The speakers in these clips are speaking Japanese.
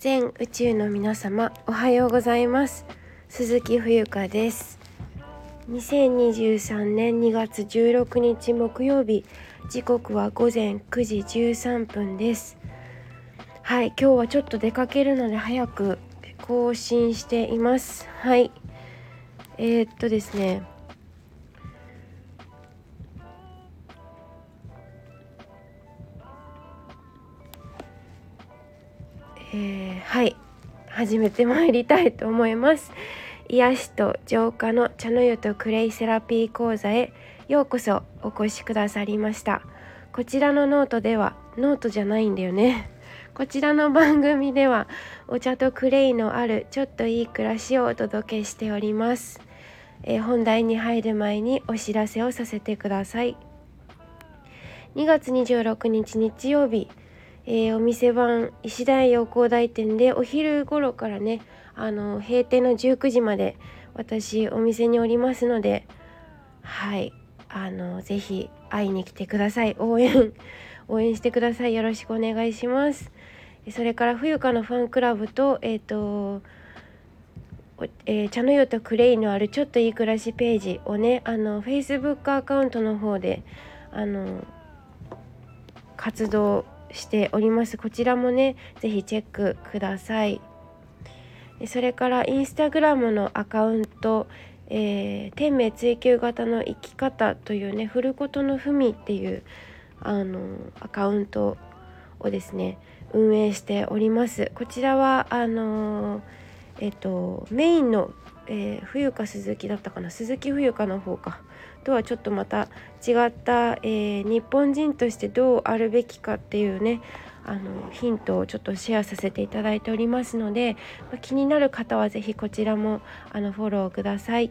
全宇宙の皆様おはようございます。鈴木冬香です。2023年2月16日木曜日時刻は午前9時13分です。はい今日はちょっと出かけるので早く更新しています。はい。えー、っとですね。えー、はい。始めてまいりたいと思います。癒しと浄化の茶の湯とクレイセラピー講座へようこそお越しくださりました。こちらのノートではノートじゃないんだよね。こちらの番組ではお茶とクレイのあるちょっといい暮らしをお届けしております、えー、本題に入る前にお知らせをさせてください。2月26日日曜日えー、お店番石田洋光台店でお昼頃からねあの閉店の19時まで私お店におりますのではいあのぜひ会いに来てください。応援 応援してください。よろしくお願いします。それから冬香のファンクラブとえっ、ー、とえー、茶の湯とクレイのあるちょっといい暮らしページをねあの Facebook アカウントの方であの活動しております。こちらもね是非チェックください。それからインスタグラムのアカウントえー、天命追求型の生き方というね「振ることのふみ」っていうあのアカウントをですね運営しております。こちらはあのえっとメインの、えー、冬か鈴木だったかな鈴木冬香の方かとはちょっとまた違った、えー、日本人としてどうあるべきかっていうねあのヒントをちょっとシェアさせていただいておりますので、まあ、気になる方は是非こちらもあのフォローください。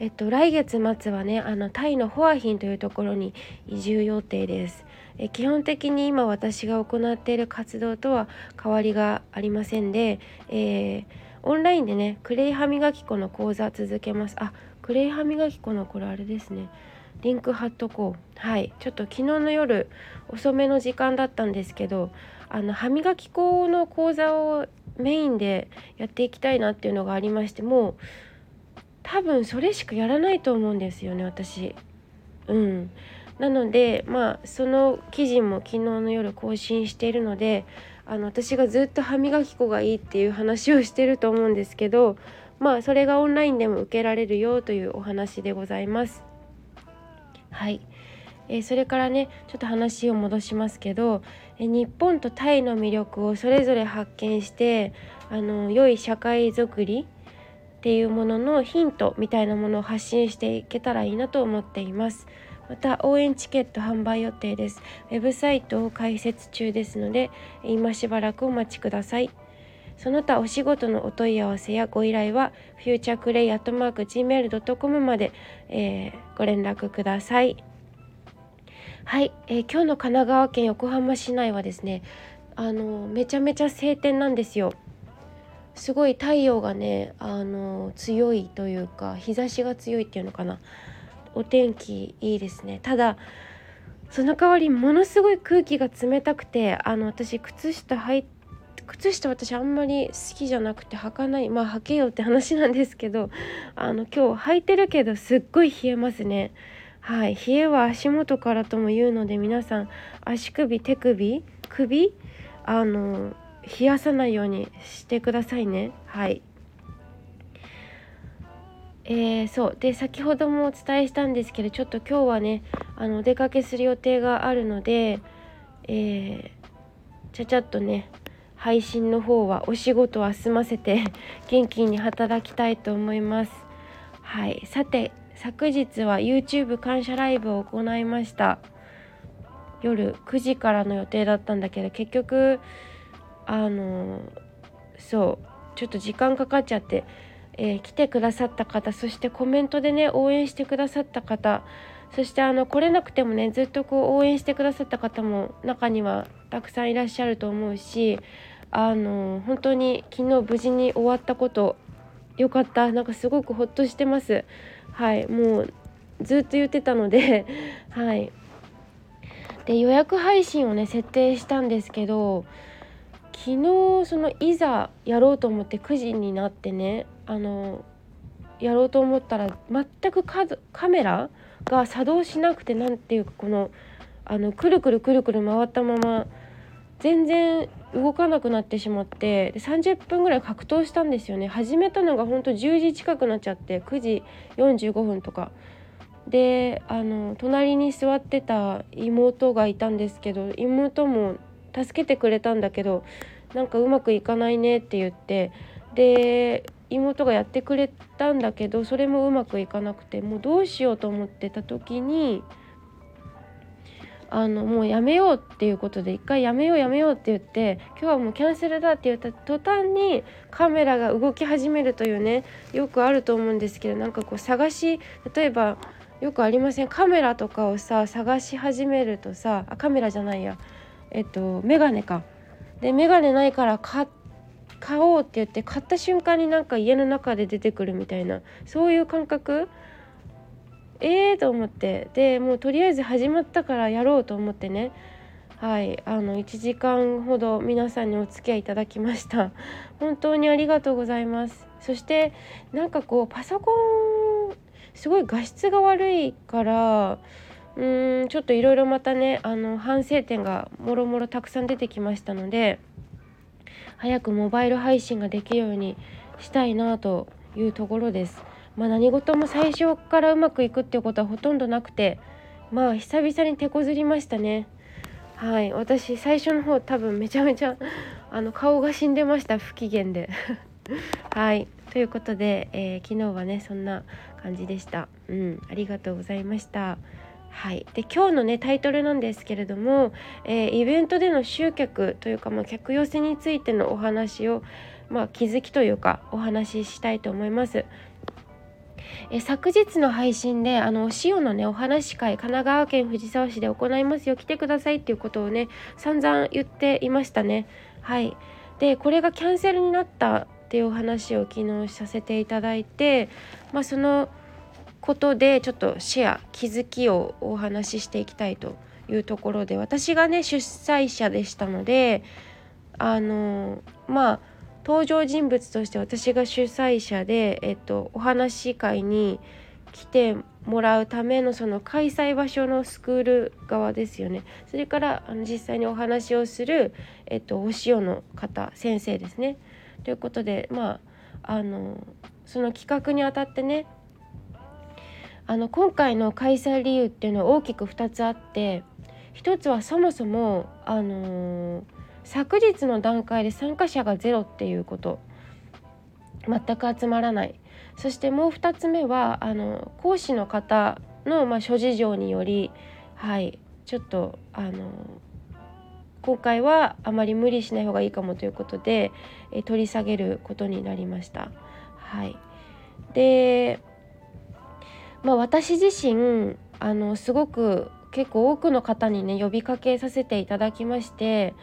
えっと、来月末はねあのタイのホアヒンというところに移住予定です。え基本的に今私が行っている活動とは変わりがありませんで、えーオンラインでねクレイ歯磨き粉の講座続けます。あクレイ歯磨き粉のこれあれですね。リンク貼っとこう。はい。ちょっと昨日の夜遅めの時間だったんですけどあの歯磨き粉の講座をメインでやっていきたいなっていうのがありましてもう多分それしかやらないと思うんですよね私。うん。なのでまあその記事も昨日の夜更新しているのであの私がずっと歯磨き粉がいいっていう話をしてると思うんですけどまあそれがオンラインでも受けられるよというお話でございます。はい、えー、それからねちょっと話を戻しますけど、え日本とタイの魅力をそれぞれ発見してあの良い社会づくりっていうもののヒントみたいなものを発信していけたらいいなと思っています。また応援チケット販売予定です。ウェブサイトを開設中ですので今しばらくお待ちください。その他お仕事のお問い合わせやご依頼はフューチャークレイアットマーク Gmail.com まで、えー、ご連絡ください。はい、えー、今日の神奈川県横浜市内はですねあのめちゃめちゃ晴天なんですよ。すごい太陽がねあの強いというか日差しが強いっていうのかな。お天気いいですね。ただその代わりものすごい空気が冷たくてあの私靴下履い靴下私あんまり好きじゃなくて履かないまあ履けよって話なんですけどあの今日履いてるけどすっごい冷えますね。はい。冷えは足元からとも言うので皆さん足首手首首あの冷やさないようにしてくださいね。はい。えー、そう。で先ほどもお伝えしたんですけどちょっと今日はねあのお出かけする予定があるので、えー、ちゃちゃっとね配信の方はお仕事は済ませて 元気に働きたいと思います。はい。さて昨日は YouTube 感謝ライブを行いました。夜9時からの予定だったんだけど結局あのそうちょっと時間かかっちゃってえー、来てくださった方そしてコメントでね応援してくださった方そしてあの来れなくてもねずっとこう応援してくださった方も中にはたくさんいらっしゃると思うしあの本当に昨日無事に終わったことよかった。なんかすごくほっとしてます。はいもうずっと言ってたので はい。で予約配信をね設定したんですけど昨日そのいざやろうと思って9時になってねあのやろうと思ったら全くカメラが作動しなくて何ていうかこのあのくるくるくるくる回ったまま全然動かなくなってしまってで30分ぐらい格闘したんですよね。始めたのがほんと10時近くなっちゃって9時45分とか。であの隣に座ってた妹がいたんですけど妹も助けてくれたんだけどなんかうまくいかないねって言ってで妹がやってくれたんだけどそれもうまくいかなくてもうどうしようと思ってた時にあのもうやめようっていうことで一回やめようやめようって言って今日はもうキャンセルだって言った途端にカメラが動き始めるというねよくあると思うんですけどなんかこう探し例えばよくありませんカメラとかをさ探し始めるとさあカメラじゃないやえっとメガネか。でメガネないから買買おうって言って買った瞬間になんか家の中で出てくるみたいなそういう感覚？ええー、と思って。でもうとりあえず始まったからやろうと思ってね。はい。あの1時間ほど皆さんにお付き合いいただきました。本当にありがとうございます。そしてなんかこうパソコンすごい画質が悪いからうーんちょっといろいろまたねあの反省点がもろもろたくさん出てきましたので早くモバイル配信ができるようにしたいなというところです。まあ、何事も最初からうまくいくっていうことはほとんどなくてまあ久々に手こずりましたね。はい。私最初の方多分めちゃめちゃあの顔が死んでました。不機嫌で。はい。ということで、えー、昨日はねそんな感じでした。うん。ありがとうございました。はい、で今日のねタイトルなんですけれども、えー、イベントでの集客というか、まあ、客寄せについてのお話を、まあ、気づきというかお話ししたいと思います。え昨日の配信であのお塩のねお話会神奈川県藤沢市で行いますよ来てくださいっていうことをね散々言っていましたね。はい。でこれがキャンセルになったっていうお話を昨日させていただいてまあそのことでちょっとシェア気づきをお話ししていきたいというところで私がね出催者でしたのであのまあ登場人物として私が主催者で、えっと、お話し会に来てもらうためのその開催場所のスクール側ですよねそれからあの実際にお話をする、えっと、お塩の方先生ですね。ということでまああのその企画にあたってねあの今回の開催理由っていうのは大きく2つあって1つはそもそもあのー昨日の段階で参加者がゼロっていうこと。全く集まらない。そしてもう2つ目はあの講師の方の、まあ、諸事情によりはいちょっとあの今回はあまり無理しない方がいいかもということで、え取り下げることになりました。はい、で、まあ、私自身あのすごく結構多くの方にね呼びかけさせていただきまして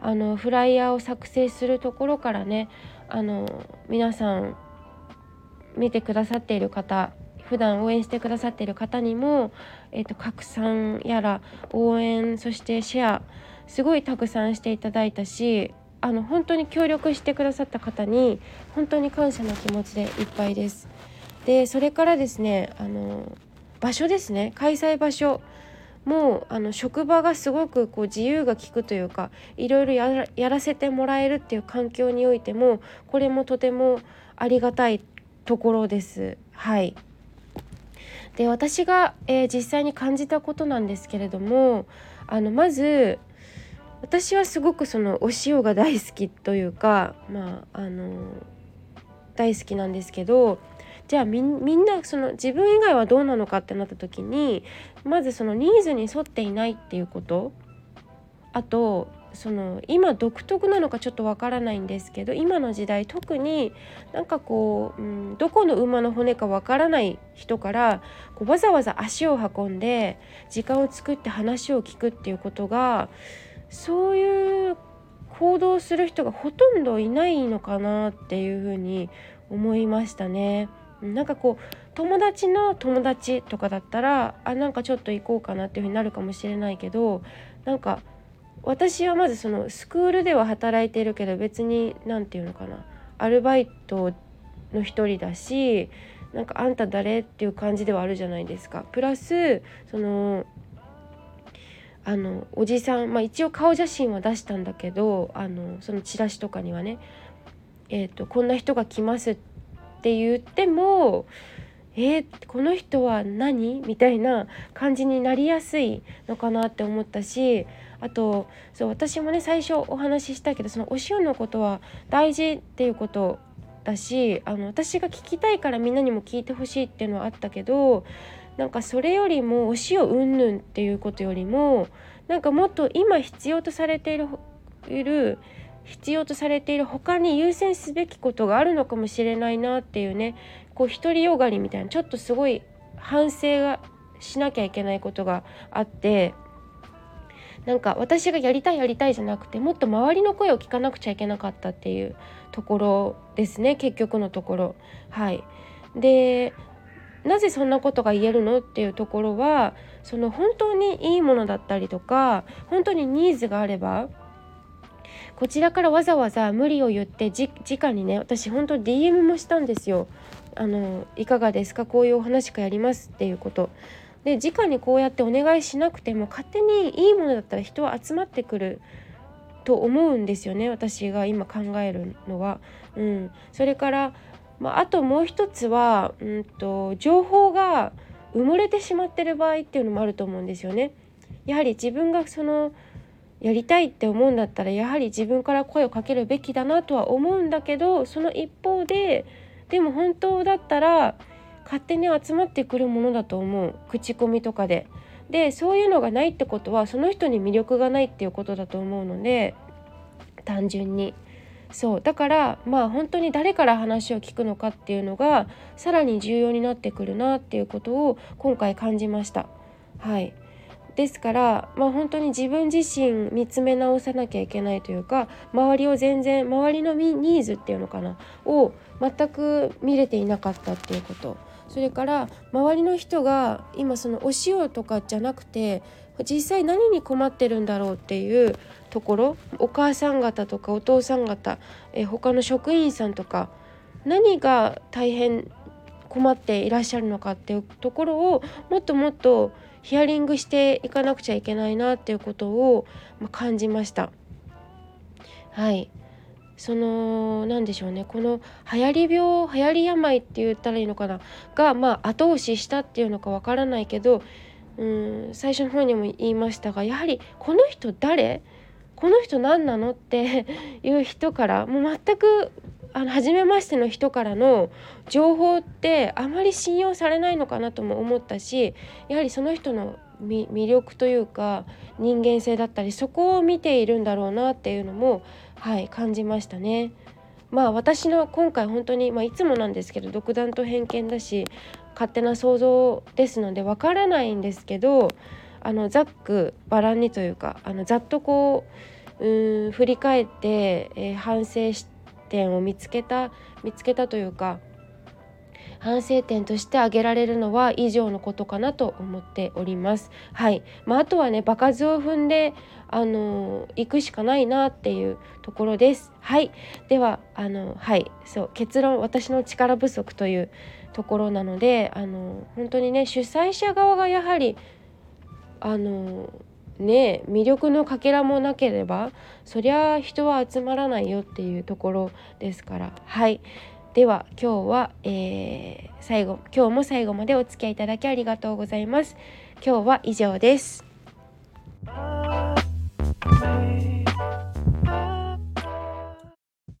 あのフライヤーを作成するところからねあの皆さん見てくださっている方普段応援してくださっている方にも、えーと、拡散やら応援そしてシェアすごいたくさんしていただいたしあの本当に協力してくださった方に本当に感謝の気持ちでいっぱいです。でそれからですねあの場所ですね。開催場所。もうあの職場がすごくこう自由が利くというかいろいろやらせてもらえるっていう環境においてもこれもとてもありがたいところです。はい。で私が、えー、実際に感じたことなんですけれどもあのまず私はすごくそのお塩が大好きというかまああの大好きなんですけどじゃあみんなその自分以外はどうなのかってなった時にまずそのニーズに沿っていないっていうことあとその今独特なのかちょっとわからないんですけど今の時代特になんかこう、うん、どこの馬の骨かわからない人からこうわざわざ足を運んで時間を作って話を聞くっていうことがそういう行動する人がほとんどいないのかなっていうふうに思いましたね。なんかこう友達の友達とかだったらあなんかちょっと行こうかなっていうふうになるかもしれないけどなんか私はまずそのスクールでは働いてるけど別に何て言うのかなアルバイトの一人だしなんかあんた誰っていう感じではあるじゃないですか。プラスそのあのおじさん、まあ、一応顔写真は出したんだけどあのそのチラシとかにはね、えーと、こんな人が来ますってって言ってもえー、この人は何？みたいな感じになりやすいのかなって思ったしあとそう私もね最初お話ししたけどそのお塩のことは大事っていうことだしあの私が聞きたいからみんなにも聞いてほしいっていうのはあったけどなんかそれよりもお塩うんぬんっていうことよりもなんかもっと今必要とされているいる必要とされている他に優先すべきことがあるのかもしれないなっていうねこう独りよがりみたいなちょっとすごい反省がしなきゃいけないことがあってなんか私がやりたいやりたいじゃなくてもっと周りの声を聞かなくちゃいけなかったっていうところですね結局のところ。はいでなぜそんなことが言えるのっていうところはその本当にいいものだったりとか本当にニーズがあればこちらからわざわざ無理を言ってじ直にね私本当 DM もしたんですよ。あのいかがですか？こういうお話かやりますっていうこと。で直にこうやってお願いしなくても勝手にいいものだったら人は集まってくると思うんですよね私が今考えるのは。うん、それから、まあ、あともう一つは、うんと、情報が埋もれてしまってる場合っていうのもあると思うんですよね。やはり自分がそのやりたいって思うんだったらやはり自分から声をかけるべきだなとは思うんだけどその一方ででも本当だったら勝手に集まってくるものだと思う口コミとかで。でそういうのがないってことはその人に魅力がないっていうことだと思うので単純に。そうだからまあ本当に誰から話を聞くのかっていうのがさらに重要になってくるなっていうことを今回感じました。はいですからまあ本当に自分自身見つめ直さなきゃいけないというか周りを全然周りのニーズっていうのかなを全く見れていなかったっていうこと。それから周りの人が今そのお塩とかじゃなくて実際何に困ってるんだろうっていうところお母さん方とかお父さん方え他の職員さんとか何が大変困っていらっしゃるのかっていうところをもっともっとヒアリングしていかなくちゃいけないなっていうことを感じました。はい。その何でしょうね。この流行り病流行り病って言ったらいいのかな？がまあ後押ししたっていうのかわからないけどうん最初の方にも言いましたがやはりこの人誰？この人何なの？っていう人からもう全くあの初めましての人からの情報ってあまり信用されないのかなとも思ったしやはりその人の魅力というか人間性だったりそこを見ているんだろうなっていうのもはい感じましたね。まあ私の今回本当に、まあ、いつもなんですけど独断と偏見だし勝手な想像ですのでわからないんですけどあのざっくばらんにというかあのざっとこううん振り返って、えー、反省し点を見つけた見つけたというか反省点として挙げられるのは以上のことかなと思っております。はい、まあ、あとはね場数を踏んであの行くしかないなっていうところです。はい、ではあのはいそう結論私の力不足というところなのであの本当にね主催者側がやはりあのね魅力のかけらもなければそりゃ人は集まらないよっていうところですから。はい。では今日は、えー、最後今日も最後までお付き合いいただきありがとうございます。今日は以上です。